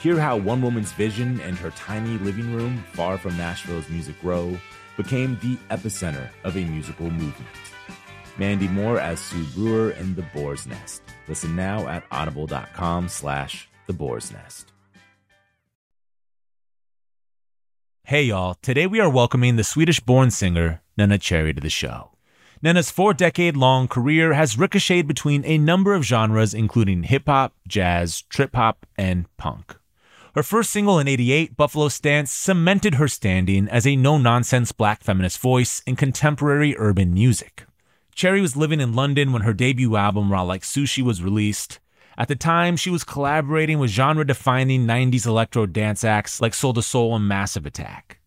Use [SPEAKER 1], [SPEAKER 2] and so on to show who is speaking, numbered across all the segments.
[SPEAKER 1] Hear how one woman's vision and her tiny living room, far from Nashville's Music Row, became the epicenter of a musical movement. Mandy Moore as Sue Brewer in The Boar's Nest. Listen now at audible.com slash The Boar's Nest.
[SPEAKER 2] Hey y'all, today we are welcoming the Swedish born singer Neneh Cherry to the show. Neneh's four decade long career has ricocheted between a number of genres, including hip hop, jazz, trip hop, and punk. Her first single in 88, Buffalo Stance, cemented her standing as a no nonsense black feminist voice in contemporary urban music. Cherry was living in London when her debut album, Raw Like Sushi, was released. At the time, she was collaborating with genre defining 90s electro dance acts like Soul II Soul and Massive Attack.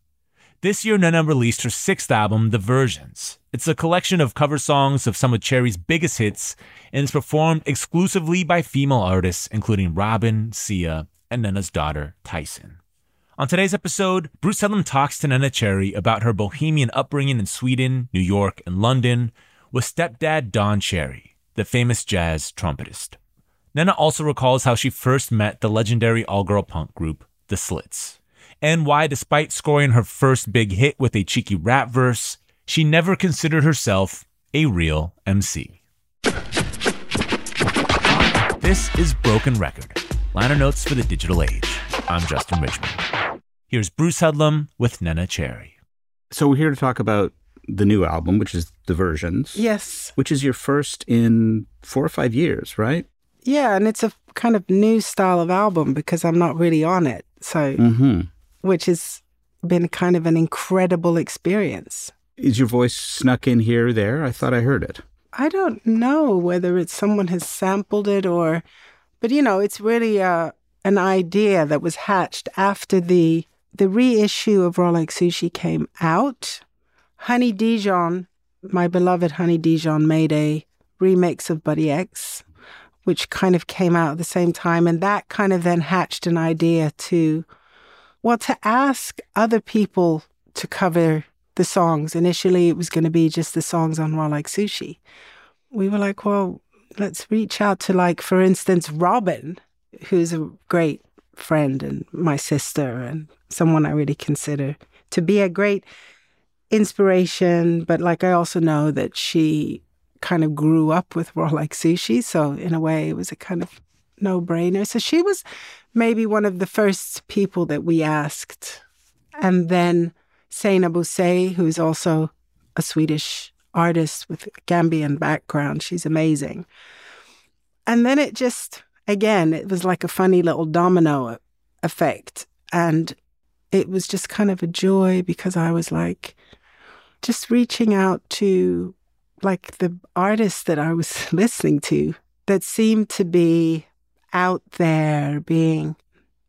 [SPEAKER 2] This year, Neneh released her sixth album, The Versions. It's a collection of cover songs of some of Cherry's biggest hits and is performed exclusively by female artists, including Robyn, Sia, and Neneh's daughter, Tyson. On today's episode, Bruce Headlam talks to Neneh Cherry about her bohemian upbringing in Sweden, New York, and London with stepdad Don Cherry, the famous jazz trumpetist. Neneh also recalls how she first met the legendary all girl punk group, The Slits, and why, despite scoring her first big hit with a cheeky rap verse, she never considered herself a real MC. This is Broken Record, liner notes for the digital age. I'm Justin Richmond. Here's Bruce Headlam with Neneh Cherry.
[SPEAKER 3] So we're here to talk about the new album, which is The Versions.
[SPEAKER 4] Yes.
[SPEAKER 3] Which is your first in four or five years, right?
[SPEAKER 4] Yeah, and it's a kind of new style of album because I'm not really on it. So,
[SPEAKER 3] Mm-hmm.
[SPEAKER 4] which has been kind of an incredible experience.
[SPEAKER 3] Is your voice snuck in here or there? I thought I heard it.
[SPEAKER 4] I don't know whether it's someone has sampled it or, but you know, it's really uh, an idea that was hatched after the the reissue of Like Sushi came out. Honey Dijon, my beloved Honey Dijon, made a remix of Buddy X, which kind of came out at the same time, and that kind of then hatched an idea to, well, to ask other people to cover the songs. Initially, it was going to be just the songs on Like Sushi. We were like, well, let's reach out to, like, for instance, Robyn, who's a great friend and my sister and someone I really consider to be a great inspiration. But, like, I also know that she kind of grew up with Raw Like Sushi. So, in a way, it was a kind of no brainer. So, she was maybe one of the first people that we asked. And then Seinabo Sey, who's also a Swedish artist with Gambian background. She's amazing. And then it just, again, it was like a funny little domino effect. And it was just kind of a joy because I was like, just reaching out to like the artists that I was listening to that seemed to be out there being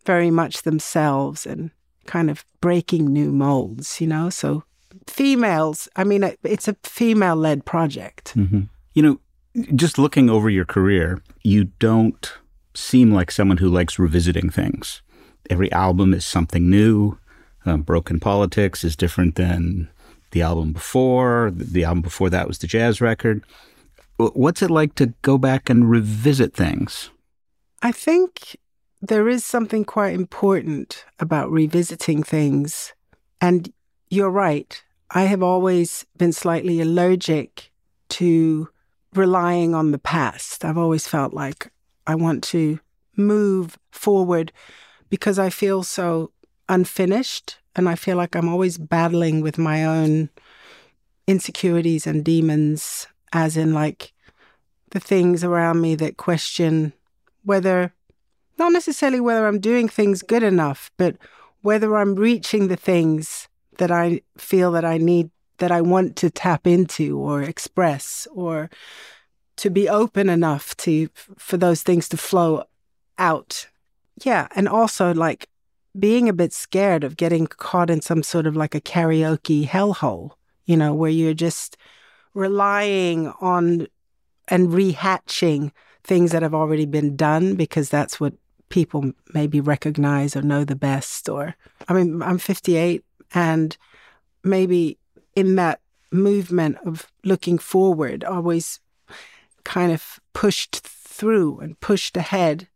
[SPEAKER 4] very much themselves and kind of breaking new molds, you know? So females, I mean, it's a female led project.
[SPEAKER 3] Mm-hmm. You know, just looking over your career, you don't seem like someone who likes revisiting things. Every album is something new. Um, Broken Politics is different than the album before. The album before that was the jazz record. What's it like to go back and revisit things?
[SPEAKER 4] I think there is something quite important about revisiting things. And you're right. I have always been slightly allergic to relying on the past. I've always felt like I want to move forward because I feel so unfinished and I feel like I'm always battling with my own insecurities and demons, as in like the things around me that question whether, not necessarily whether I'm doing things good enough, but whether I'm reaching the things that I feel that I need, that I want to tap into or express or to be open enough to, for those things to flow out. Yeah. And also like being a bit scared of getting caught in some sort of like a karaoke hellhole, you know, where you're just relying on and rehatching things that have already been done because that's what people maybe recognize or know the best. Or, I mean, I'm 58 and maybe in that movement of looking forward, always kind of pushed through and pushed ahead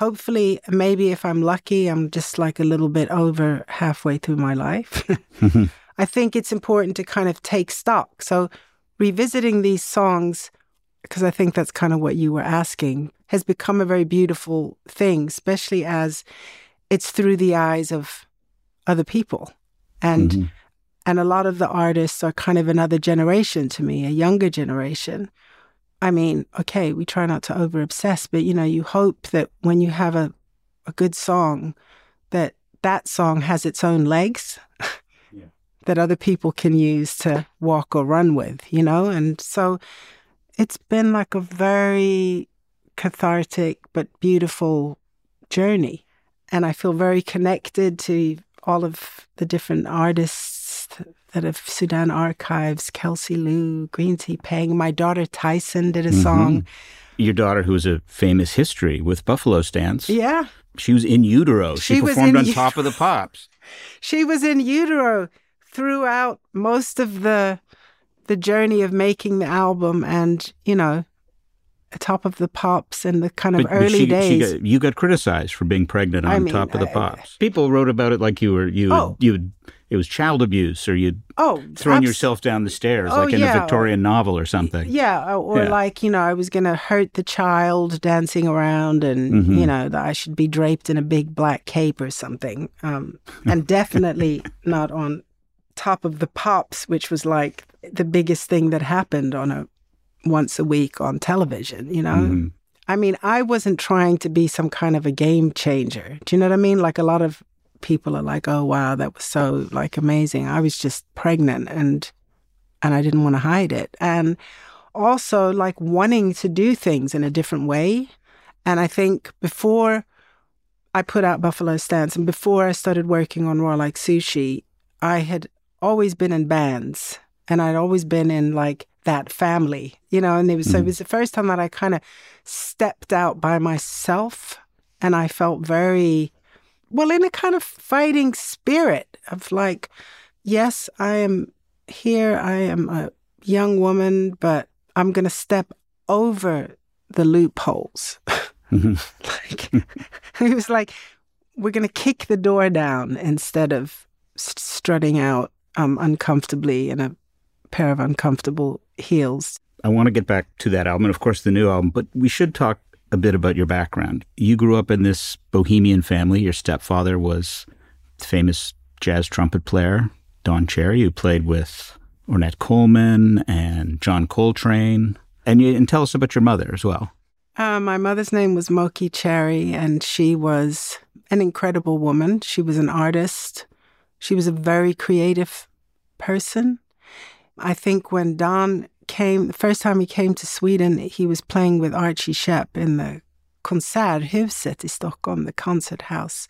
[SPEAKER 4] hopefully, maybe if I'm lucky, I'm just like a little bit over halfway through my life. I think it's important to kind of take stock. So, revisiting these songs, because I think that's kind of what you were asking, has become a very beautiful thing, especially as it's through the eyes of other people. And mm-hmm. and a lot of the artists are kind of another generation to me, a younger generation I mean, okay, we try not to over obsess, but you know, you hope that when you have a, a good song, that that song has its own legs yeah. that other people can use to walk or run with, you know? And so it's been like a very cathartic but beautiful journey. And I feel very connected to all of the different artists that have Sudan Archives, Kelsey Lu, Green Tea Peng. My daughter Tyson did a mm-hmm. song.
[SPEAKER 3] Your daughter, who has a famous history with Buffalo Stance.
[SPEAKER 4] Yeah.
[SPEAKER 3] She was in utero. She, she performed on Top of the Pops.
[SPEAKER 4] She was in utero throughout most of the the journey of making the album and, you know, top of the pops in the kind of but, early
[SPEAKER 3] but she,
[SPEAKER 4] days.
[SPEAKER 3] She got, you got criticized for being pregnant on I mean, top of the I, pops. People wrote about it like you were you oh. you it was child abuse or you'd oh thrown yourself down the stairs oh, like in yeah. a Victorian novel or something.
[SPEAKER 4] Yeah, or yeah. like you know I was going to hurt the child dancing around and mm-hmm. you know that I should be draped in a big black cape or something. Um, and definitely not on top of the pops, which was like the biggest thing that happened on a once a week on television, you know? Mm-hmm. I mean, I wasn't trying to be some kind of a game changer. Do you know what I mean? Like a lot of people are like, "Oh wow, that was so like amazing." I was just pregnant and and I didn't want to hide it. And also like wanting to do things in a different way. And I think before I put out Buffalo Stance and before I started working on Raw Like Sushi, I had always been in bands and I'd always been in like that family, you know, and it was mm-hmm. so it mm-hmm. was the first time that I kind of stepped out by myself and I felt very well in a kind of fighting spirit of like, yes, I am here, I am a young woman, but I'm gonna step over the loopholes. Mm-hmm. like it was like we're gonna kick the door down instead of strutting out um, uncomfortably in a pair of uncomfortable heels.
[SPEAKER 3] I want to get back to that album and, of course, the new album, but we should talk a bit about your background. You grew up in this bohemian family. Your stepfather was famous jazz trumpet player, Don Cherry, who played with Ornette Coleman and John Coltrane. And, you, and tell us about your mother as well.
[SPEAKER 4] Uh, my mother's name was Moki Cherry, and she was an incredible woman. She was an artist. She was a very creative person. I think when Don came, the first time he came to Sweden, he was playing with Archie Shepp in the Konserthuset in Stockholm, the concert house.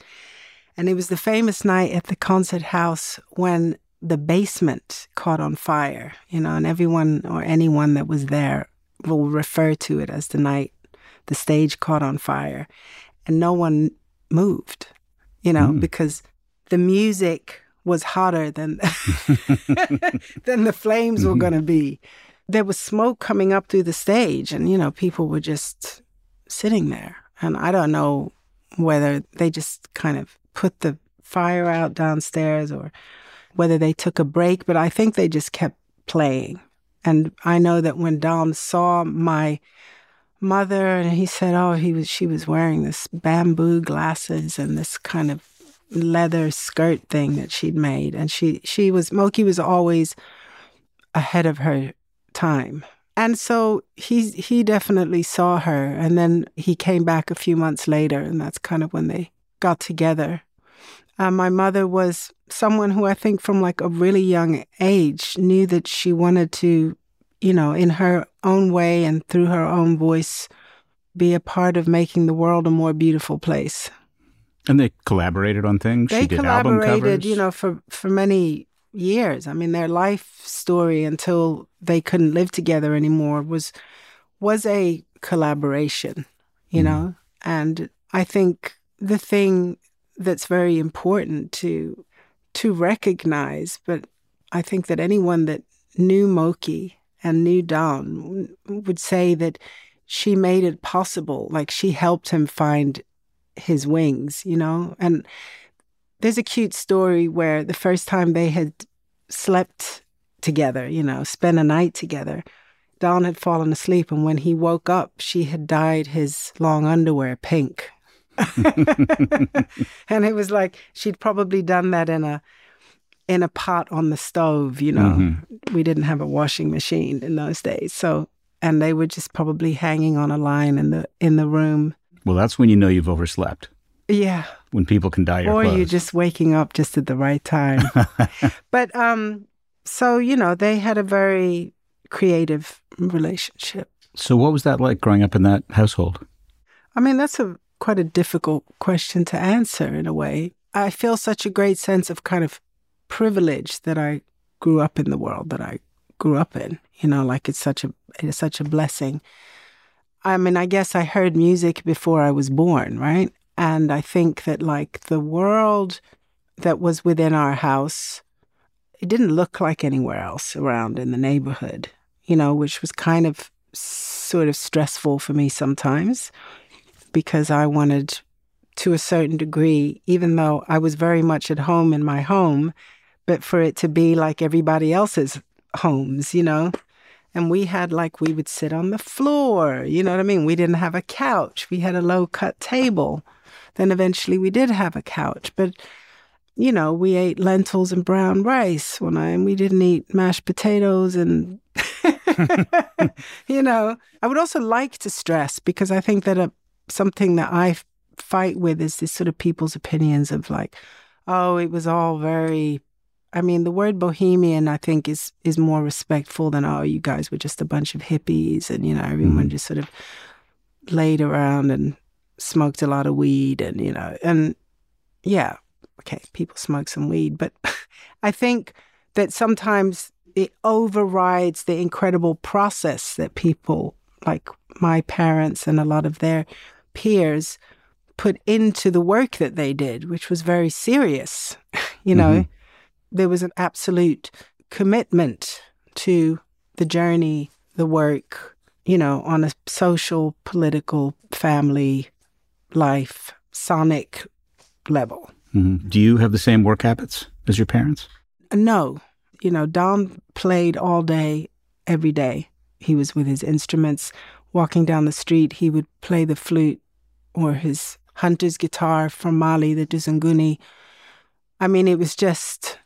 [SPEAKER 4] And it was the famous night at the concert house when the basement caught on fire, you know, and everyone or anyone that was there will refer to it as the night the stage caught on fire. And no one moved, you know, mm. because the music was hotter than than the flames were mm-hmm. going to be. There was smoke coming up through the stage, and you know, people were just sitting there. And I don't know whether they just kind of put the fire out downstairs or whether they took a break, but I think they just kept playing. And I know that when Don saw my mother and he said, "Oh, he was she was wearing this bamboo glasses and this kind of leather skirt thing that she'd made and she she was Moki was always ahead of her time. And so he he definitely saw her and then he came back a few months later and that's kind of when they got together. Uh, my mother was someone who I think from like a really young age knew that she wanted to, you know, in her own way and through her own voice, be a part of making the world a more beautiful place.
[SPEAKER 3] And they collaborated on things.
[SPEAKER 4] They
[SPEAKER 3] she did
[SPEAKER 4] collaborated, you know, for for many years. I mean, their life story until they couldn't live together anymore was was a collaboration, you mm. know. And I think the thing that's very important to to recognize, but I think that anyone that knew Moki and knew Don would say that she made it possible. Like she helped him find his wings, you know? And there's a cute story where the first time they had slept together, you know, spent a night together, Don had fallen asleep. And when he woke up, she had dyed his long underwear pink. and it was like she'd probably done that in a in a pot on the stove, you know. Mm-hmm. We didn't have a washing machine in those days. So and they were just probably hanging on a line in the in the room.
[SPEAKER 3] Well, that's when you know you've overslept.
[SPEAKER 4] Yeah.
[SPEAKER 3] When people can dye your
[SPEAKER 4] or
[SPEAKER 3] clothes.
[SPEAKER 4] you're just waking up just at the right time. but um so, you know, they had a very creative relationship.
[SPEAKER 3] So what was that like growing up in that household?
[SPEAKER 4] I mean, that's a quite a difficult question to answer in a way. I feel such a great sense of kind of privilege that I grew up in the world that I grew up in. You know, like it's such a it's such a blessing. I mean, I guess I heard music before I was born, right? And I think that like the world that was within our house, it didn't look like anywhere else around in the neighborhood, you know, which was kind of sort of stressful for me sometimes because I wanted to a certain degree, even though I was very much at home in my home, but for it to be like everybody else's homes, you know? And we had like, we would sit on the floor, you know what I mean? We didn't have a couch, we had a low cut table. Then eventually we did have a couch, but you know, we ate lentils and brown rice when I and we didn't eat mashed potatoes and, you know, I would also like to stress because I think that a, something that I fight with is this sort of people's opinions of like, oh, it was all very. I mean, the word bohemian, I think, is is more respectful than oh, you guys were just a bunch of hippies, and you know, everyone mm. just sort of laid around and smoked a lot of weed, and you know, and yeah, okay, people smoke some weed, but I think that sometimes it overrides the incredible process that people like my parents and a lot of their peers put into the work that they did, which was very serious. you know, mm-hmm. There was an absolute commitment to the journey, the work, you know, on a social, political, family, life, sonic level.
[SPEAKER 3] Mm-hmm. Do you have the same work habits as your parents?
[SPEAKER 4] No. You know, Don played all day, every day. He was with his instruments walking down the street, he would play the flute or his hunter's guitar from Mali, the doussn'gouni. I mean, it was just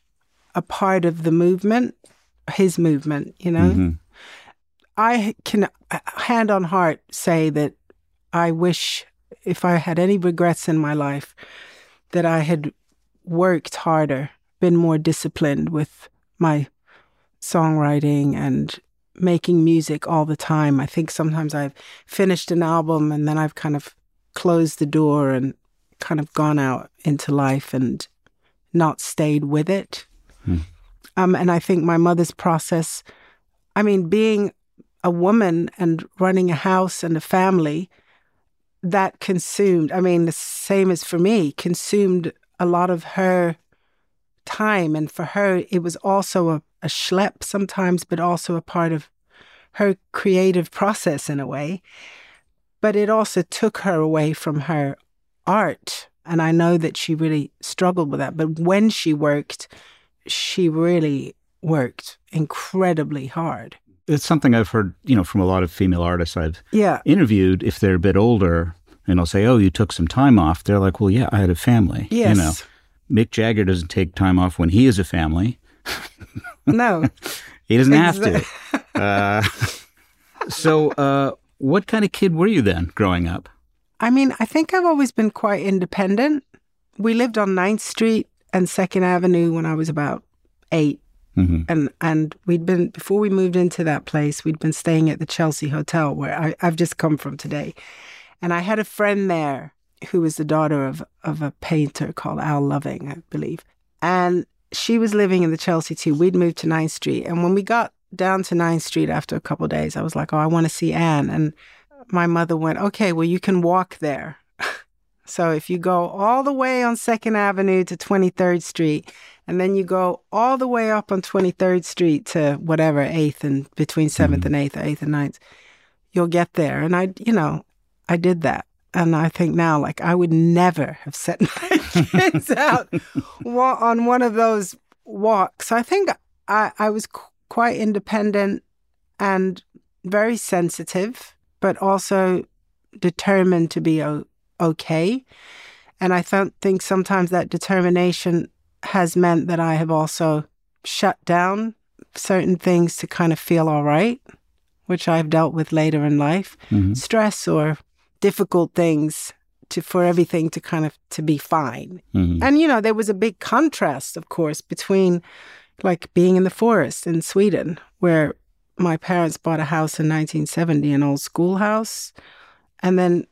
[SPEAKER 4] a part of the movement, his movement, you know? Mm-hmm. I can, hand on heart, say that I wish, if I had any regrets in my life, that I had worked harder, been more disciplined with my songwriting and making music all the time. I think sometimes I've finished an album and then I've kind of closed the door and kind of gone out into life and not stayed with it. Hmm. Um, and I think my mother's process, I mean, being a woman and running a house and a family, that consumed, I mean, the same as for me, consumed a lot of her time. And for her, it was also a, a schlep sometimes, but also a part of her creative process in a way. But it also took her away from her art. And I know that she really struggled with that. But when she worked, she really worked incredibly hard.
[SPEAKER 3] It's something I've heard, you know, from a lot of female artists I've
[SPEAKER 4] yeah.
[SPEAKER 3] interviewed. If they're a bit older, and I'll say, "Oh, you took some time off," they're like, "Well, yeah, I had a family."
[SPEAKER 4] Yes.
[SPEAKER 3] You know, Mick Jagger doesn't take time off when he has a family.
[SPEAKER 4] No,
[SPEAKER 3] he doesn't have to. Uh, so, uh, what kind of kid were you then, growing up?
[SPEAKER 4] I mean, I think I've always been quite independent. We lived on 9th Street and Second Avenue when I was about 8 mm-hmm. and and we'd been before we moved into that place. We'd been staying at the Chelsea Hotel where I, I've just come from today, and I had a friend there who was the daughter of of a painter called Al Loving, I believe, and she was living in the Chelsea too. We'd moved to 9th Street, and when we got down to 9th Street after a couple days, I was like, "Oh, I want to see Anne," and my mother went, "Okay, well, you can walk there." So if you go all the way on 2nd Avenue to 23rd Street, and then you go all the way up on 23rd Street to whatever, 8th and between 7th mm-hmm. and 8th, 8th and 9th, you'll get there. And I, you know, I did that. And I think now, like, I would never have set my kids out on one of those walks. I think I, I was qu- quite independent and very sensitive, but also determined to be o- okay. And I th- think sometimes that determination has meant that I have also shut down certain things to kind of feel all right, which I've dealt with later in life. Mm-hmm. Stress or difficult things to for everything to kind of to be fine. Mm-hmm. And you know, there was a big contrast, of course, between like being in the forest in Sweden, where my parents bought a house in 1970, an old schoolhouse, and then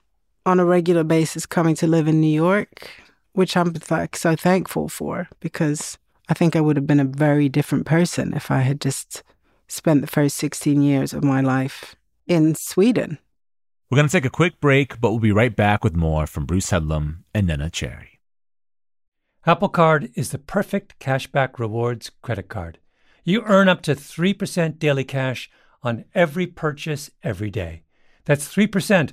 [SPEAKER 4] on a regular basis coming to live in New York, which I'm like so thankful for because I think I would have been a very different person if I had just spent the first 16 years of my life in Sweden.
[SPEAKER 2] We're going to take a quick break, but we'll be right back with more from Bruce Headlam and Neneh Cherry.
[SPEAKER 5] Apple Card is the perfect cashback rewards credit card. You earn up to 3% daily cash on every purchase every day. That's 3%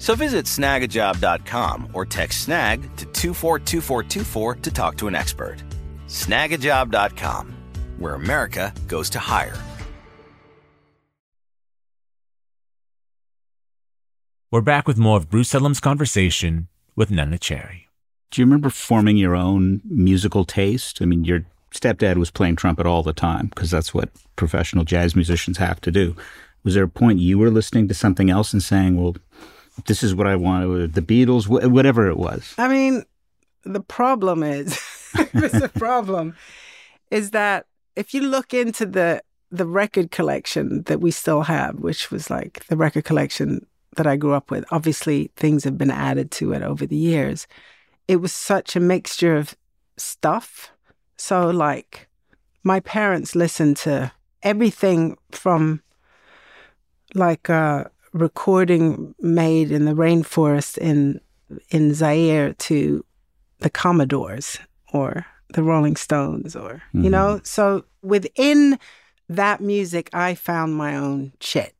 [SPEAKER 6] So visit snagajob.com or text snag to 242424 to talk to an expert. Snagajob.com, where America goes to hire.
[SPEAKER 2] We're back with more of Bruce Headlam's conversation with Neneh Cherry.
[SPEAKER 3] Do you remember forming your own musical taste? I mean, your stepdad was playing trumpet all the time because that's what professional jazz musicians have to do. Was there a point you were listening to something else and saying, well, this is what I want, the Beatles, whatever it was?
[SPEAKER 4] I mean, the problem is, the problem is that if you look into the the record collection that we still have, which was like the record collection that I grew up with. Obviously, things have been added to it over the years. It was such a mixture of stuff. So, like, my parents listened to everything from like a recording made in the rainforest in in Zaire to the Commodores or the Rolling Stones or mm-hmm. you know so within that music I found my own shit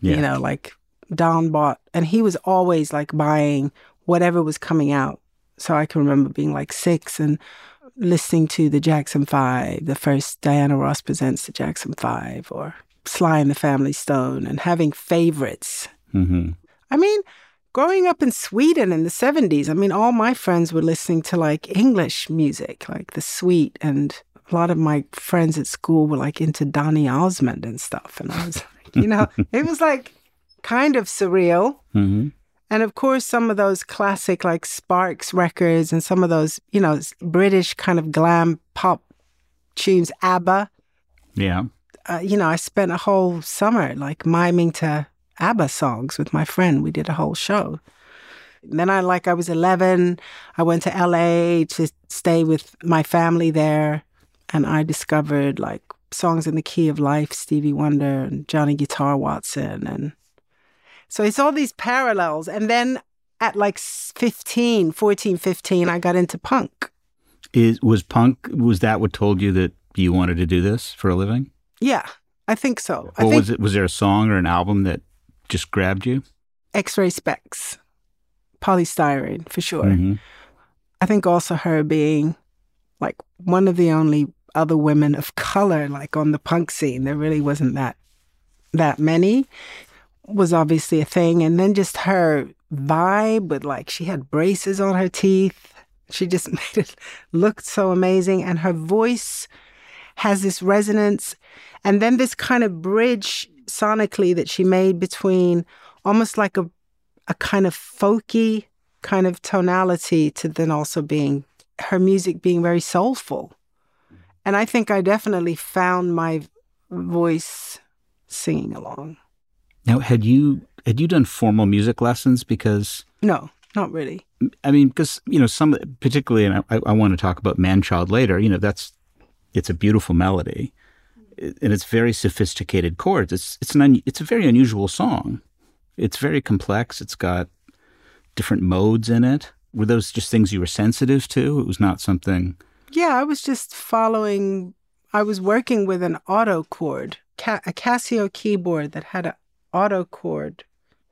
[SPEAKER 4] yeah. you know like Don bought, and he was always like buying whatever was coming out. So I can remember being like six and listening to the Jackson Five, the first Diana Ross presents the Jackson Five, or Sly and the Family Stone, and having favorites. Mm-hmm. I mean, growing up in Sweden in the 70s, I mean, all my friends were listening to like English music, like The Sweet, and a lot of my friends at school were like into Donny Osmond and stuff. And I was, like, you know, it was like kind of surreal. Mm-hmm. And of course, some of those classic like Sparks records and some of those, you know, British kind of glam pop tunes, ABBA.
[SPEAKER 3] Yeah.
[SPEAKER 4] Uh, you know, I spent a whole summer like miming to ABBA songs with my friend. We did a whole show. And then I like I was 11. I went to LA to stay with my family there and I discovered like songs in the key of life, Stevie Wonder and Johnny Guitar Watson and so it's all these parallels. And then at like 15, 14, 15, I got into punk.
[SPEAKER 3] Is was punk was that what told you that you wanted to do this for a living?
[SPEAKER 4] Yeah, I think so.
[SPEAKER 3] What
[SPEAKER 4] think
[SPEAKER 3] was it? Was there a song or an album that just grabbed you?
[SPEAKER 4] X-Ray Spex, polystyrene for sure. Mm-hmm. I think also her being like one of the only other women of color like on the punk scene. There really wasn't that that many was obviously a thing. And then just her vibe with like, she had braces on her teeth. She just made it look so amazing. And her voice has this resonance. And then this kind of bridge sonically that she made between almost like a, a kind of folky kind of tonality to then also being her music being very soulful. And I think I definitely found my voice singing along.
[SPEAKER 3] Now, had you had you done formal music lessons? Because
[SPEAKER 4] no, not really.
[SPEAKER 3] I mean, because you know, some particularly, and I, I want to talk about "Man Child" later. You know, that's it's a beautiful melody, and it's very sophisticated chords. It's it's an un, it's a very unusual song. It's very complex. It's got different modes in it. Were those just things you were sensitive to? It was not something.
[SPEAKER 4] Yeah, I was just following. I was working with an auto chord, a Casio keyboard that had a auto chord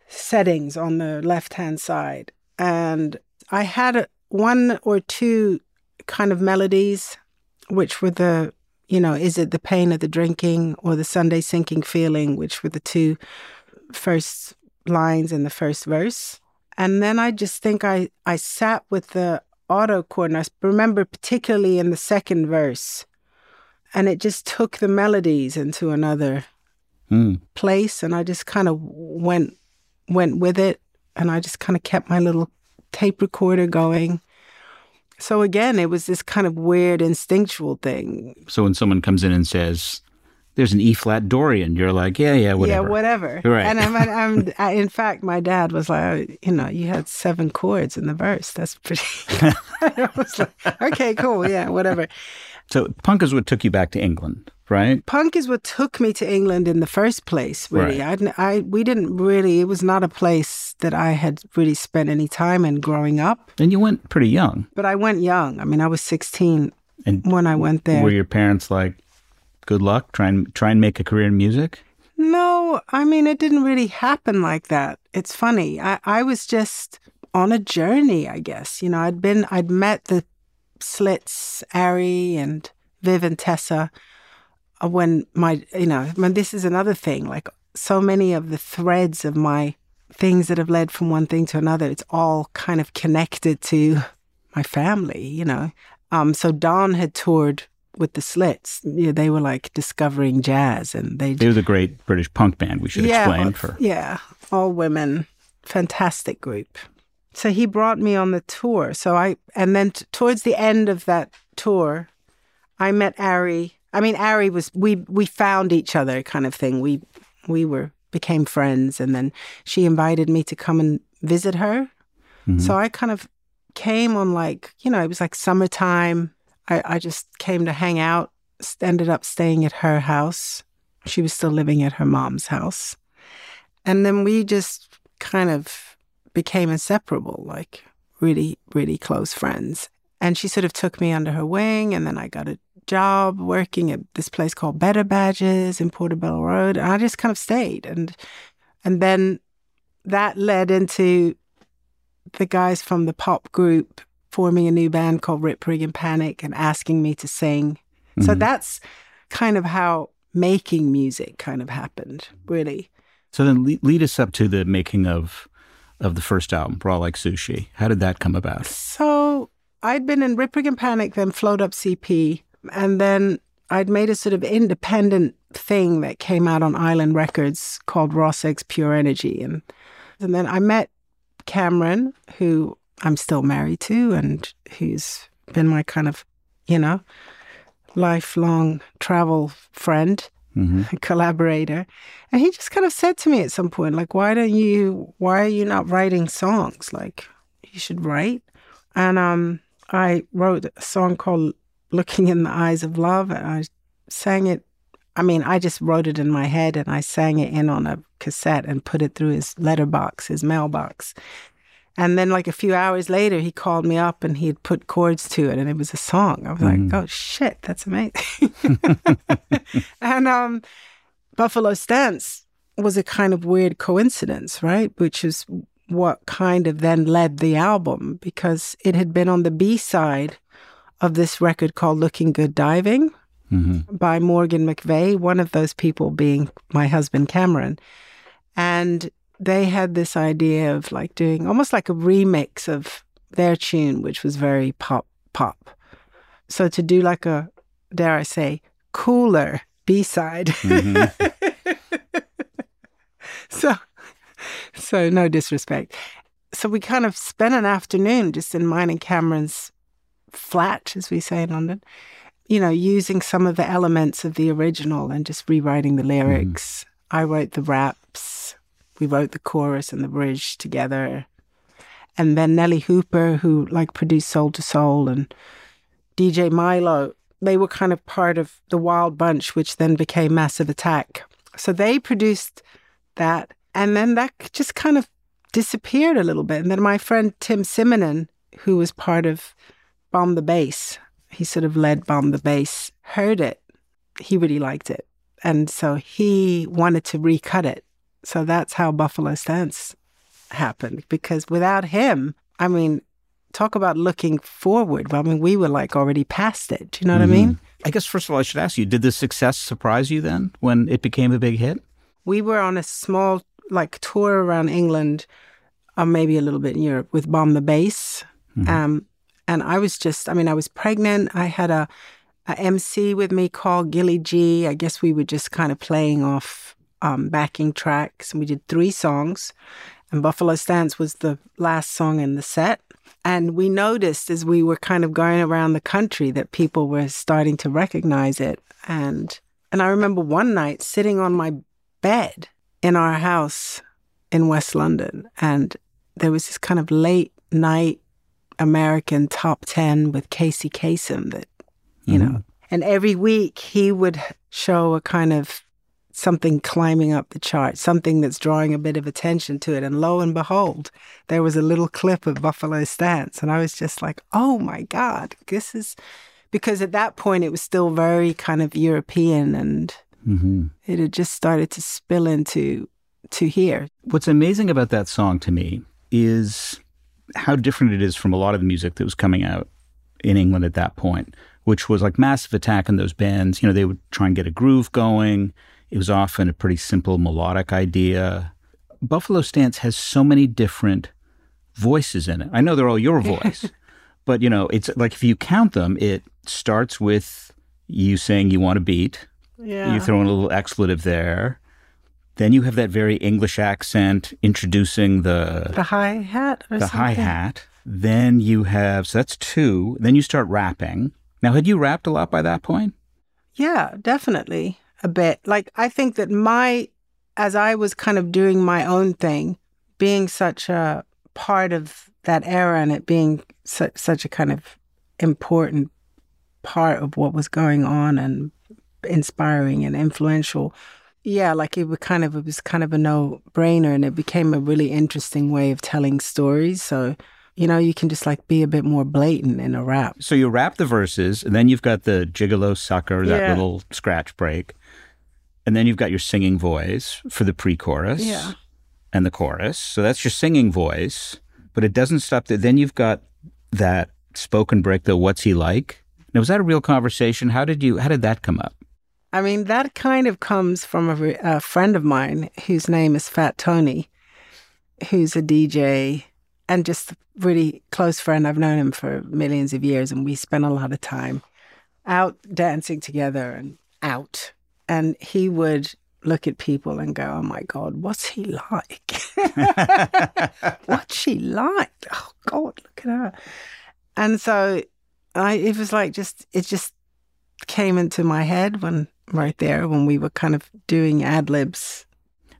[SPEAKER 4] settings on the left hand side. And I had one or two kind of melodies, which were the, you know, is it the pain of the drinking or the Sunday sinking feeling, which were the two first lines in the first verse. And then I just think I, I sat with the auto chord, and I remember particularly in the second verse, and it just took the melodies into another mm. place, and I just kind of went went with it, and I just kind of kept my little tape recorder going. So again, it was this kind of weird instinctual thing.
[SPEAKER 3] So when someone comes in and says, "There's an E flat Dorian," you're like, "Yeah, yeah, whatever."
[SPEAKER 4] Yeah, whatever. Right. And I'm, I'm I, in fact, my dad was like, oh, "You know, you had seven chords in the verse. That's pretty." I was like, "Okay, cool. Yeah, whatever."
[SPEAKER 3] So punk is what took you back to England, right?
[SPEAKER 4] Punk is what took me to England in the first place. Really, right. I, I, we didn't really. It was not a place that I had really spent any time in growing up.
[SPEAKER 3] And you went pretty young.
[SPEAKER 4] But I went young. I mean, I was sixteen and when I went there.
[SPEAKER 3] Were your parents like, "Good luck, try and try and make a career in music"?
[SPEAKER 4] No, I mean, it didn't really happen like that. It's funny. I, I was just on a journey, I guess. You know, I'd been, I'd met the Slits, Ari, and Viv and Tessa when my, you know, mean, this is another thing. Like so many of the threads of my things that have led from one thing to another, it's all kind of connected to my family, you know. Um, so Don had toured with the Slits. You know, they were like discovering jazz, and they
[SPEAKER 3] They were the great British punk band. We should
[SPEAKER 4] yeah,
[SPEAKER 3] explain
[SPEAKER 4] all-
[SPEAKER 3] for
[SPEAKER 4] yeah, all women, fantastic group. So he brought me on the tour. So I and then t- towards the end of that tour, I met Ari. I mean, Ari was we we found each other, kind of thing. We we were became friends, and then she invited me to come and visit her. Mm-hmm. So I kind of came on like you know it was like summertime. I I just came to hang out. Ended up staying at her house. She was still living at her mom's house. And then we just kind of became inseparable, like really, really close friends. And she sort of took me under her wing. And then I got a job working at this place called Better Badges in Portobello Road. And I just kind of stayed. And and then that led into the guys from the pop group forming a new band called Rip Rig and Panic and asking me to sing. So mm-hmm. that's kind of how making music kind of happened, really.
[SPEAKER 3] So then lead, lead us up to the making of of the first album, Raw Like Sushi. How did that come about?
[SPEAKER 4] So I'd been in Rip Rig and Panic, then Float Up CP, and then I'd made a sort of independent thing that came out on Island Records called Raw Sex Pure Energy. And, and then I met Cameron, who I'm still married to and who's been my kind of, you know, lifelong travel friend. collaborator. And he just kind of said to me at some point, like, why don't you, why are you not writing songs? Like, you should write. And um, I wrote a song called Looking in the Eyes of Love. And I sang it. I mean, I just wrote it in my head and I sang it in on a cassette and put it through his letterbox, his mailbox. And then, like a few hours later, he called me up and he had put chords to it, and it was a song. I was like, "Oh shit, that's amazing!" and um, Buffalo Stance was a kind of weird coincidence, right? Which is what kind of then led the album because it had been on the B side of this record called "Looking Good Diving" mm-hmm. by Morgan McVey. One of those people being my husband Cameron, and they had this idea of like doing almost like a remix of their tune, which was very pop pop. So to do like a dare I say cooler B side. Mm-hmm. so so no disrespect. So we kind of spent an afternoon just in mine and Cameron's flat, as we say in London, you know, using some of the elements of the original and just rewriting the lyrics. Mm. I wrote the raps, we wrote the chorus and the bridge together. And then Nellee Hooper, who like produced Soul II Soul, and DJ Milo, they were kind of part of the Wild Bunch, which then became Massive Attack. So they produced that. And then that just kind of disappeared a little bit. And then my friend Tim Simenon, who was part of Bomb the Bass, he sort of led Bomb the Bass, heard it. He really liked it. And so he wanted to recut it. So that's how Buffalo Stance happened. Because without him, I mean, talk about looking forward. I mean, we were like already past it. Do you know what I mm-hmm. mean?
[SPEAKER 3] I guess first of all, I should ask you: Did the success surprise you then when it became a big hit?
[SPEAKER 4] We were on a small like tour around England, or maybe a little bit in Europe with Bomb the Bass. Mm-hmm. Um, and I was just, I mean, I was pregnant. I had a, a MC with me called Gilly G. I guess we were just kind of playing off um, backing tracks, and we did three songs. And Buffalo Stance was the last song in the set. And we noticed as we were kind of going around the country that people were starting to recognize it. And and I remember one night sitting on my bed in our house in West London, and there was this kind of late night American top 10 with Casey Kasem that, you mm-hmm. know, and every week he would show a kind of something climbing up the chart, something that's drawing a bit of attention to it. And lo and behold, there was a little clip of Buffalo Stance. And I was just like, oh my God, this is because at that point it was still very kind of European and mm-hmm. it had just started to spill into to here.
[SPEAKER 3] What's amazing about that song to me is how different it is from a lot of the music that was coming out in England at that point, which was like Massive Attack and those bands. You know, they would try and get a groove going. It was often a pretty simple melodic idea. Buffalo Stance has so many different voices in it. I know they're all your voice, but you know, it's like if you count them, it starts with you saying you want a beat.
[SPEAKER 4] Yeah.
[SPEAKER 3] You throw in a little expletive there. Then you have that very English accent introducing the
[SPEAKER 4] the hi hat
[SPEAKER 3] the hi hat. Then you have so that's two. Then you start rapping. Now, had you rapped a lot by that point?
[SPEAKER 4] Yeah, definitely a bit. Like I think that my as I was kind of doing my own thing, being such a part of that era and it being su- such a kind of important part of what was going on and inspiring and influential. Yeah, like it was kind of it was kind of a no brainer and it became a really interesting way of telling stories. So, you know, you can just like be a bit more blatant in a rap.
[SPEAKER 3] So you rap the verses, and then you've got the gigolo sucker, that
[SPEAKER 4] Yeah.
[SPEAKER 3] little scratch break, and then you've got your singing voice for the pre-chorus,
[SPEAKER 4] Yeah.
[SPEAKER 3] and the chorus. So that's your singing voice, but it doesn't stop there. Then you've got that spoken break, the "What's he like?" Now, was that a real conversation? How did you? How did that come up?
[SPEAKER 4] I mean, that kind of comes from a, a friend of mine whose name is Fat Tony, who's a DJ and just a really close friend. I've known him for millions of years, and we spent a lot of time out dancing together and out. And he would look at people and go, Oh my God, what's he like? what's she like? Oh God, look at her. And so I, it was like just, it just came into my head when right there when we were kind of doing ad libs.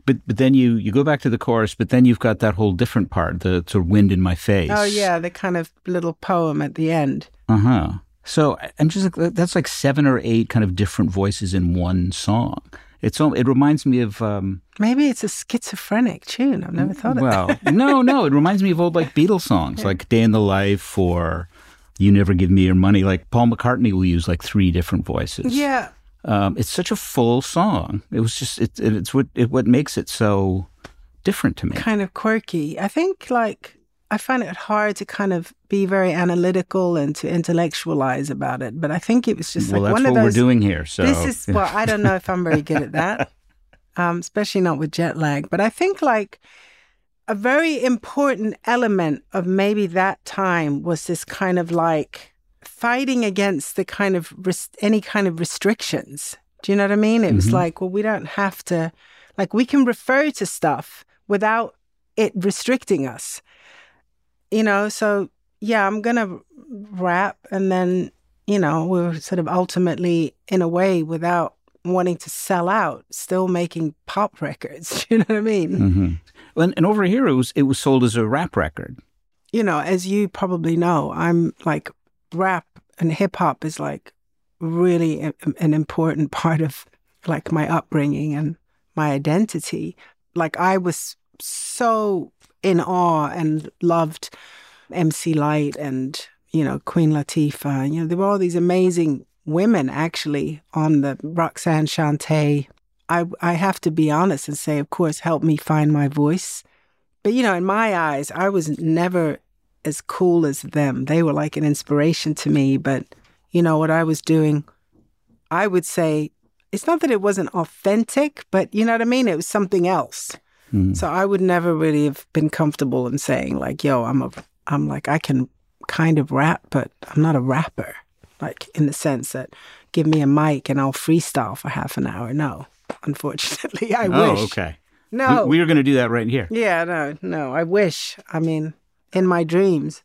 [SPEAKER 3] But but then you you go back to the chorus, but then you've got that whole different part, the sort of wind in my face.
[SPEAKER 4] Oh yeah, the kind of little poem at the end.
[SPEAKER 3] Uh huh. So I'm just like that's like seven or eight kind of different voices in one song. It's all. It reminds me of. Um,
[SPEAKER 4] Maybe it's a schizophrenic tune. I've never thought of
[SPEAKER 3] well, no, no. It reminds me of old like Beatles songs, like "Day in the Life" or "You Never Give Me Your Money." Like Paul McCartney will use like three different voices.
[SPEAKER 4] Yeah,
[SPEAKER 3] Um, it's such a full song. It was just. It, it, it's what it, what makes it so different to me.
[SPEAKER 4] kind of quirky. I think like I find it hard to kind of be very analytical and to intellectualize about it. But I think it was just
[SPEAKER 3] well,
[SPEAKER 4] like
[SPEAKER 3] that's
[SPEAKER 4] one
[SPEAKER 3] what
[SPEAKER 4] of
[SPEAKER 3] we're
[SPEAKER 4] those.
[SPEAKER 3] doing here. So
[SPEAKER 4] this is well, I don't know if I'm very good at that, um, especially not with jet lag. But I think like a very important element of maybe that time was this kind of like fighting against the kind of any kind of restrictions. Do you know what I mean? It was
[SPEAKER 3] Mhm.
[SPEAKER 4] like, well, we don't have to, like, we can refer to stuff without it restricting us. You know, so yeah, I'm gonna rap, and then you know, we're sort of ultimately, in a way, without wanting to sell out, still making pop records. Do you know what I mean?
[SPEAKER 3] hmm And, and over here, it was it was sold as a rap record.
[SPEAKER 4] You know, as you probably know, I'm like rap and hip hop is like really a- an important part of like my upbringing and my identity. Like I was so in awe and loved MC Lyte and you know Queen Latifah. You know there were all these amazing women actually on the Roxanne Shante. I I have to be honest and say, of course, helped me find my voice. But you know, in my eyes, I was never as cool as them. They were like an inspiration to me. But you know what I was doing, I would say it's not that it wasn't authentic, but you know what I mean. It was something else.
[SPEAKER 3] Mhm.
[SPEAKER 4] So I would never really have been comfortable in saying like, "Yo, I'm a, I'm like I can kind of rap, but I'm not a rapper." Like in the sense that give me a mic and I'll freestyle for half an hour. No, unfortunately, I wish.
[SPEAKER 3] oh,
[SPEAKER 4] wish.
[SPEAKER 3] okay.
[SPEAKER 4] No,
[SPEAKER 3] We, we are going to do that right here.
[SPEAKER 4] yeah, no, no. I wish. I mean, in my dreams.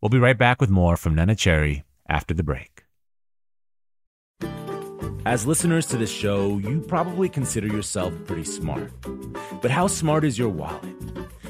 [SPEAKER 2] We'll be right back with more from Neneh Cherry after the break.
[SPEAKER 1] As listeners to this show, you probably consider yourself pretty smart. But how smart is your wallet?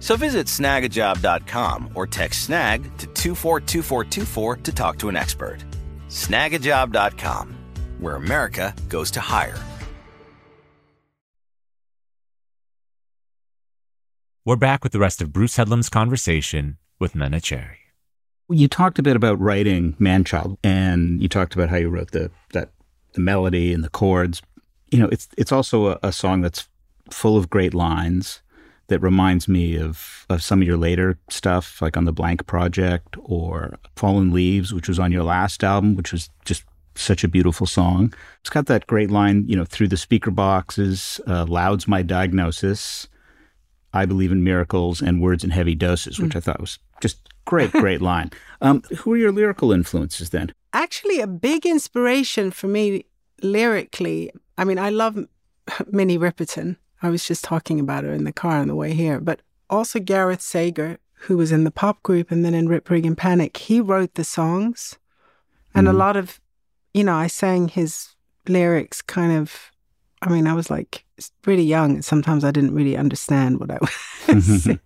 [SPEAKER 6] So visit snagajob.com or text snag to 242424 to talk to an expert. Snagajob.com, where America goes to hire.
[SPEAKER 2] We're back with the rest of Bruce Headlam's conversation with Neneh Cherry.
[SPEAKER 3] You talked a bit about writing Manchild, and you talked about how you wrote the that the melody and the chords. You know, it's it's also a, a song that's full of great lines that reminds me of of some of your later stuff, like on the Blank Project or Fallen Leaves, which was on your last album, which was just such a beautiful song. It's got that great line, you know, through the speaker boxes, uh, loud's my diagnosis. I believe in miracles and words in heavy doses, which mm. I thought was just great, great line. Um, who are your lyrical influences then?
[SPEAKER 4] Actually, a big inspiration for me lyrically. I mean, I love Minnie Riperton. I was just talking about her in the car on the way here, but also Gareth Sager, who was in the pop group and then in Rip Rig and Panic. He wrote the songs, and mm. a lot of, you know, I sang his lyrics kind of. I mean, I was like really young, and sometimes I didn't really understand what I was saying.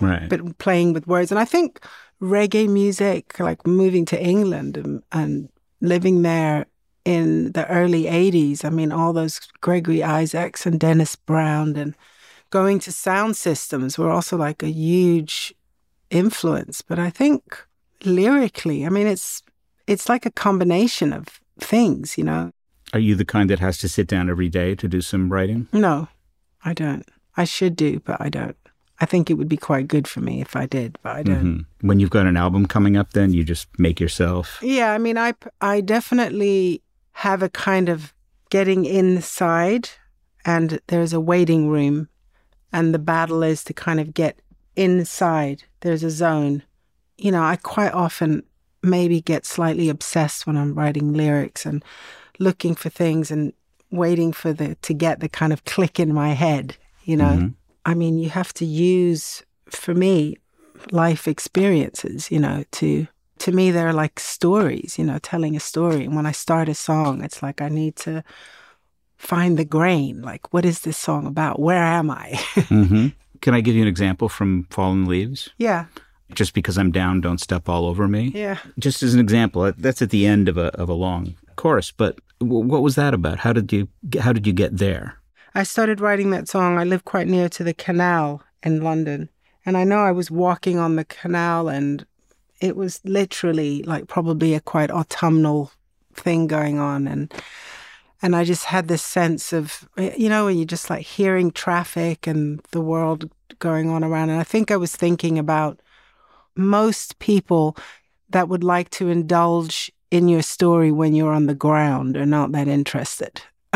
[SPEAKER 3] right.
[SPEAKER 4] But playing with words. And I think reggae music, like moving to England and, and living there in the early 80s, I mean, all those Gregory Isaacs and Dennis Brown and going to sound systems were also like a huge influence. But I think lyrically, I mean, it's it's like a combination of things, you know.
[SPEAKER 3] Are you the kind that has to sit down every day to do some writing?
[SPEAKER 4] No, I don't. I should do, but I don't. I think it would be quite good for me if I did, but I don't. Mm-hmm.
[SPEAKER 3] When you've got an album coming up, then you just make yourself.
[SPEAKER 4] Yeah, I mean, I I definitely have a kind of getting inside, and there's a waiting room, and the battle is to kind of get inside. There's a zone. You know, I quite often maybe get slightly obsessed when I'm writing lyrics and looking for things and waiting for the to get the kind of click in my head. You know. Mm-hmm I mean, you have to use, for me, life experiences, you know, to, to me, they're like stories, you know, telling a story. And when I start a song, it's like I need to find the grain. Like, what is this song about? Where am I?
[SPEAKER 3] mm-hmm. Can I give you an example from Fallen Leaves?
[SPEAKER 4] Yeah.
[SPEAKER 3] Just because I'm down, don't step all over me.
[SPEAKER 4] Yeah.
[SPEAKER 3] Just as an example, that's at the end of a of a long chorus. But what was that about? How did you how did you get there?
[SPEAKER 4] I started writing that song. I live quite near to the canal in London. And I know I was walking on the canal and it was literally like probably a quite autumnal thing going on and and I just had this sense of you know when you're just like hearing traffic and the world going on around and I think I was thinking about most people that would like to indulge in your story when you're on the ground are not that interested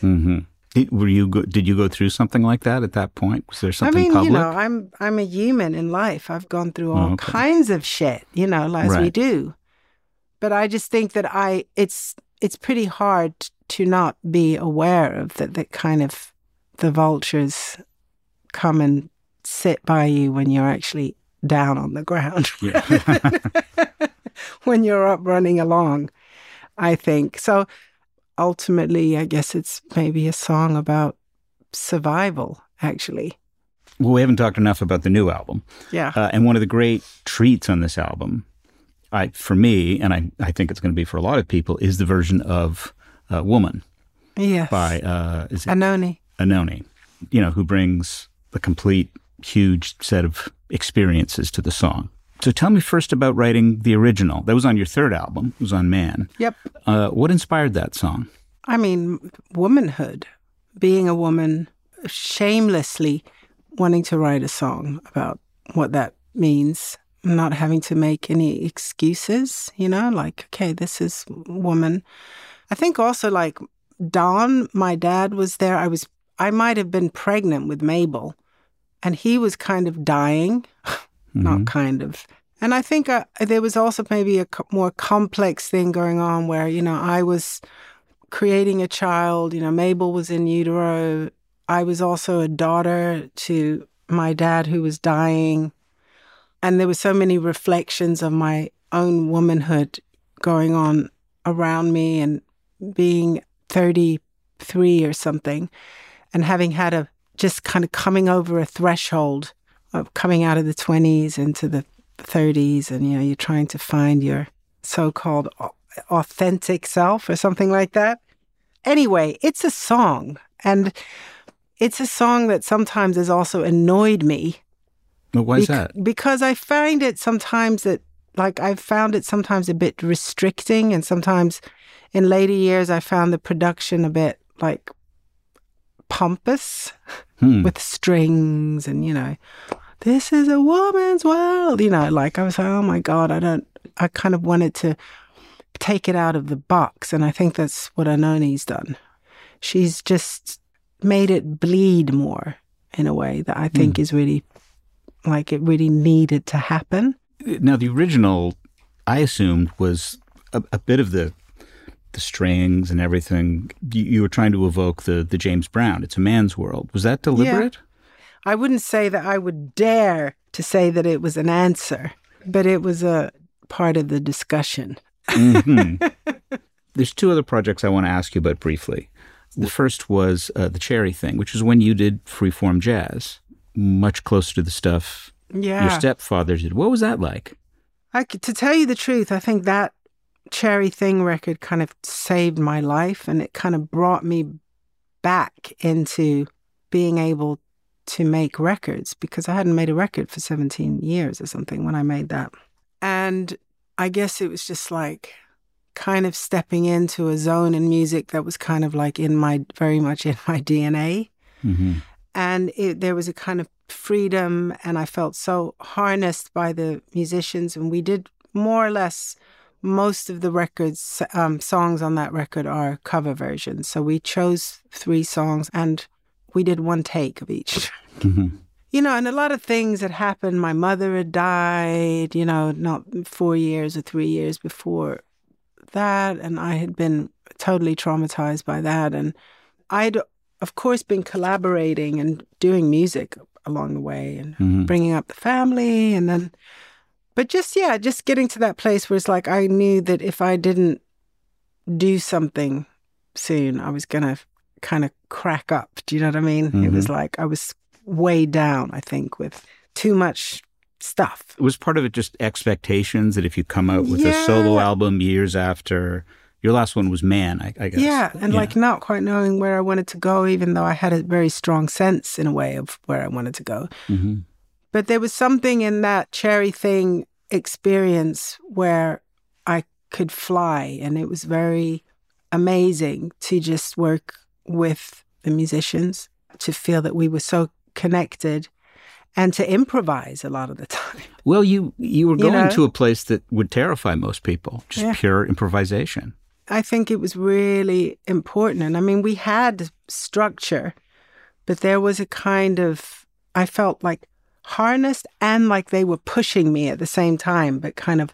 [SPEAKER 3] mm-hmm. Did, were you go, did you go through something like that at that point? Was there something
[SPEAKER 4] I mean,
[SPEAKER 3] public?
[SPEAKER 4] you know, I'm I'm a human in life. I've gone through all
[SPEAKER 3] Oh, okay.
[SPEAKER 4] kinds of shit, you know, as we do. But I just think that I it's it's pretty hard to not be aware of that that kind of the vultures come and sit by you when you're actually down on the ground. when you're up running along, I think. So ultimately, I guess it's maybe a song about survival, actually.
[SPEAKER 3] well, we haven't talked enough about the new album.
[SPEAKER 4] Yeah.
[SPEAKER 3] Uh, and one of the great treats on this album, I, for me, and I, I think it's going to be for a lot of people, is the version of uh, Woman
[SPEAKER 4] yes.
[SPEAKER 3] by uh, is it
[SPEAKER 4] Anohni.
[SPEAKER 3] Anohni, you know, who brings the complete, huge set of experiences to the song. So tell me first about writing the original. That was on your third album. It was on Man.
[SPEAKER 4] Yep.
[SPEAKER 3] Uh, what inspired that song?
[SPEAKER 4] I mean, womanhood, being a woman, shamelessly wanting to write a song about what that means, not having to make any excuses, you know, like, okay, this is woman. I think also like Don, my dad was there. I was, I might have been pregnant with Mabel, and he was kind of dying, not kind of. And I think uh, there was also maybe a co- more complex thing going on where, you know, I was creating a child. You know, Mabel was in utero. I was also a daughter to my dad who was dying. And there were so many reflections of my own womanhood going on around me and being 33 or something and having had a just kind of coming over a threshold coming out of the 20s into the 30s and you know you're trying to find your so-called authentic self or something like that anyway it's a song and it's a song that sometimes has also annoyed me
[SPEAKER 3] Well, why is
[SPEAKER 4] bec-
[SPEAKER 3] that?
[SPEAKER 4] because i find it sometimes that like i've found it sometimes a bit restricting and sometimes in later years i found the production a bit like pompous
[SPEAKER 3] Hmm.
[SPEAKER 4] with strings and you know this is a woman's world you know like i was like oh my god i don't i kind of wanted to take it out of the box and i think that's what Anohni's done she's just made it bleed more in a way that i hmm. think is really like it really needed to happen
[SPEAKER 3] Now, the original, I assumed, was a, a bit of the the strings and everything. You, you were trying to evoke the the James Brown. It's a man's world. Was that deliberate?
[SPEAKER 4] I wouldn't say that I would dare to say that it was an answer, but it was a part of the discussion.
[SPEAKER 3] hmm There's two other projects I want to ask you about briefly. The first was uh, the Cherry thing, which is when you did freeform jazz, much closer to the stuff
[SPEAKER 4] Yeah.
[SPEAKER 3] your stepfather did. What was that like?
[SPEAKER 4] I to tell you the truth, I think that Cherry Thing record kind of saved my life and it kind of brought me back into being able to make records because I hadn't made a record for 17 years or something when I made that. And I guess it was just like kind of stepping into a zone in music that was kind of like in my very much in my DNA
[SPEAKER 3] Mm-hmm.
[SPEAKER 4] and it, there was a kind of freedom and i felt so harnessed by the musicians and we did more or less most of the records um, songs on that record are cover versions so we chose three songs and we did one take of each
[SPEAKER 3] Mm-hmm.
[SPEAKER 4] you know and a lot of things had happened my mother had died you know not four years or three years before that and i had been totally traumatized by that and i'd of course been collaborating and doing music along the way and
[SPEAKER 3] Mhm.
[SPEAKER 4] bringing up the family and then but just yeah just getting to that place where it's like i knew that if i didn't do something soon i was gonna kind of crack up do you know what i mean it was like i was way down i think with too much stuff It
[SPEAKER 3] Was part of it just expectations that if you come out with a solo album years after your last one was Man, I, I guess.
[SPEAKER 4] Yeah, and like not quite knowing where I wanted to go, even though I had a very strong sense in a way of where I wanted to go.
[SPEAKER 3] Mhm.
[SPEAKER 4] But there was something in that cherry thing experience where I could fly, and it was very amazing to just work with the musicians, to feel that we were so connected, and to improvise a lot of the time.
[SPEAKER 3] Well, you you were
[SPEAKER 4] You
[SPEAKER 3] going
[SPEAKER 4] know?
[SPEAKER 3] to a place that would terrify most people, just
[SPEAKER 4] Yeah.
[SPEAKER 3] pure improvisation.
[SPEAKER 4] I think it was really important. And I mean, we had structure, but there was a kind of, I felt like harnessed and like they were pushing me at the same time, but kind of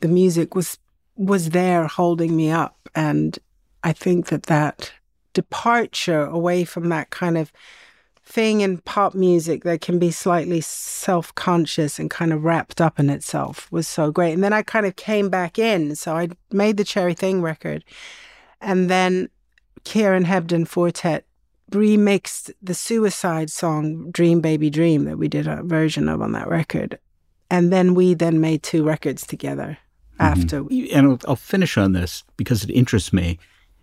[SPEAKER 4] the music was was there holding me up and I think that that departure away from that kind of thing in pop music that can be slightly self conscious and kind of wrapped up in itself was so great. And then I kind of came back in. So I made the Cherry Thing record. And then Kieran Hebden Four Tet remixed the suicide song Dream Baby Dream that we did a version of on that record. And then we then made two records together after.
[SPEAKER 3] Mm-hmm. And I'll, I'll finish on this because it interests me.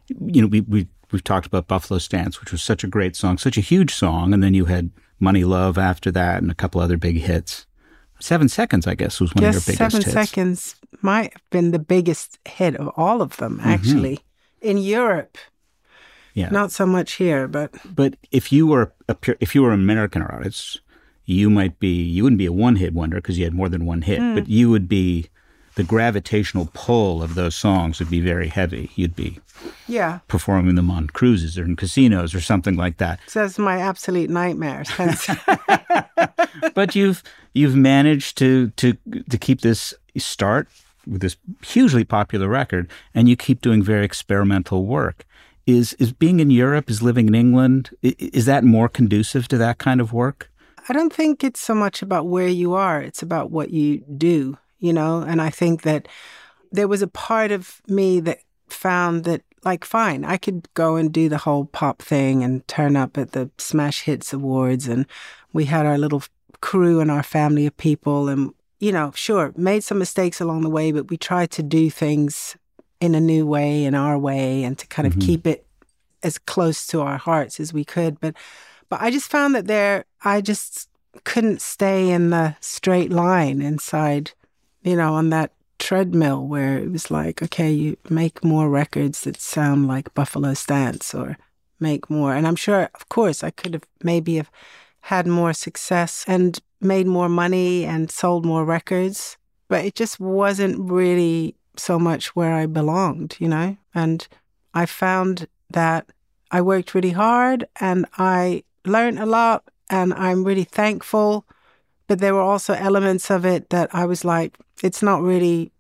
[SPEAKER 3] You know, we, we we've talked about Buffalo Stance, which was such a great song, such a huge song, and then you had Money Love after that, and a couple other big hits. Seven Seconds, I guess, was one
[SPEAKER 4] yes,
[SPEAKER 3] of your
[SPEAKER 4] Seven
[SPEAKER 3] biggest hits.
[SPEAKER 4] Seconds might have been the biggest hit of all of them,
[SPEAKER 3] Mm-hmm.
[SPEAKER 4] actually, in Europe.
[SPEAKER 3] Yeah.
[SPEAKER 4] Not so much here, but
[SPEAKER 3] But if you were a pure, if you were an American artist, you might be you wouldn't be a one hit wonder because you had more than one hit,
[SPEAKER 4] Hmm.
[SPEAKER 3] but you would be the gravitational pull of those songs would be very heavy. You'd be
[SPEAKER 4] yeah,
[SPEAKER 3] performing them on cruises or in casinos or something like that.
[SPEAKER 4] so that's my absolute nightmare.
[SPEAKER 3] But you've you've managed to to to keep this start with this hugely popular record, and you keep doing very experimental work. Is is being in Europe, is living in England, is that more conducive to that kind of work?
[SPEAKER 4] I don't think it's so much about where you are, it's about what you do, you know? And I think that there was a part of me that found that, like, fine, I could go and do the whole pop thing and turn up at the Smash Hits Awards. And we had our little crew and our family of people. And, you know, sure, made some mistakes along the way, but we tried to do things in a new way, in our way, and to kind of mm-hmm. keep it as close to our hearts as we could. But but I just found that there I just couldn't stay in the straight line inside, you know, on that treadmill where it was like, okay, you make more records that sound like Buffalo Stance or make more. And I'm sure, of course, I could have maybe have had more success and made more money and sold more records, but it just wasn't really so much where I belonged, you know? And I found that I worked really hard and I learned a lot and I'm really thankful. But there were also elements of it that I was like, it's not really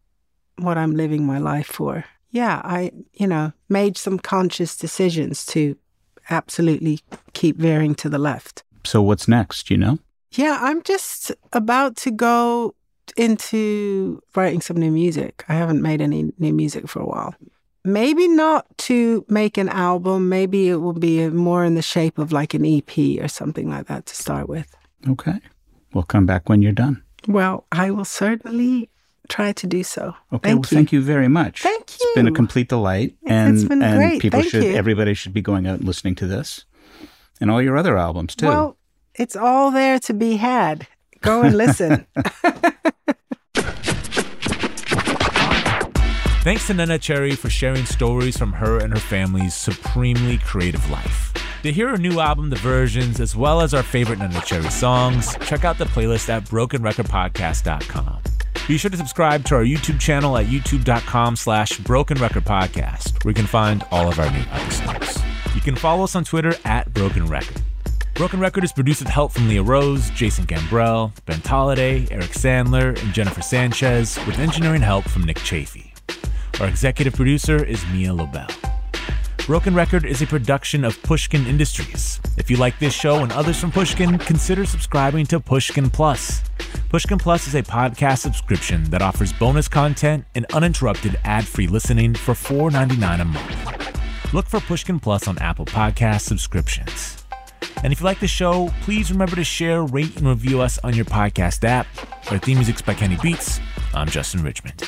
[SPEAKER 4] what I'm living my life for. Yeah, I, you know, made some conscious decisions to absolutely keep veering to the left.
[SPEAKER 3] So what's next? You know,
[SPEAKER 4] Yeah, I'm just about to go into writing some new music. I haven't made any new music for a while. Maybe not to make an album. Maybe it will be more in the shape of like an EP or something like that to start with.
[SPEAKER 3] okay. We'll come back when you're done.
[SPEAKER 4] Well, I will certainly try to do so.
[SPEAKER 3] Okay.
[SPEAKER 4] Thank
[SPEAKER 3] well,
[SPEAKER 4] you.
[SPEAKER 3] thank you very much.
[SPEAKER 4] Thank you.
[SPEAKER 3] It's been a complete delight,
[SPEAKER 4] It's
[SPEAKER 3] and
[SPEAKER 4] been
[SPEAKER 3] and
[SPEAKER 4] great.
[SPEAKER 3] people
[SPEAKER 4] Thank
[SPEAKER 3] should
[SPEAKER 4] you.
[SPEAKER 3] everybody should be going out and listening to this, and all your other albums too.
[SPEAKER 4] Well, it's all there to be had. Go and listen.
[SPEAKER 2] Thanks to Neneh Cherry for sharing stories from her and her family's supremely creative life. To hear her new album, The Versions, as well as our favorite Neneh Cherry songs, check out the playlist at brokenrecordpodcast.com. Be sure to subscribe to our YouTube channel at youtube.com slash broken record podcast, where you can find all of our new episodes. You can follow us on Twitter at Broken Record. Broken Record is produced with help from Leah Rose, Jason Gambrell, Ben Tolliday, Eric Sandler, and Jennifer Sanchez, with engineering help from Nick Chafee. Our executive producer is Mia Lobel. Broken Record is a production of Pushkin Industries. If you like this show and others from Pushkin, consider subscribing to Pushkin Plus. Pushkin Plus is a podcast subscription that offers bonus content and uninterrupted ad-free listening for $4.99 a month. Look for Pushkin Plus on Apple Podcast subscriptions. And if you like the show, please remember to share, rate, and review us on your podcast app. Our theme music's by Kenny Beats. I'm Justin Richmond.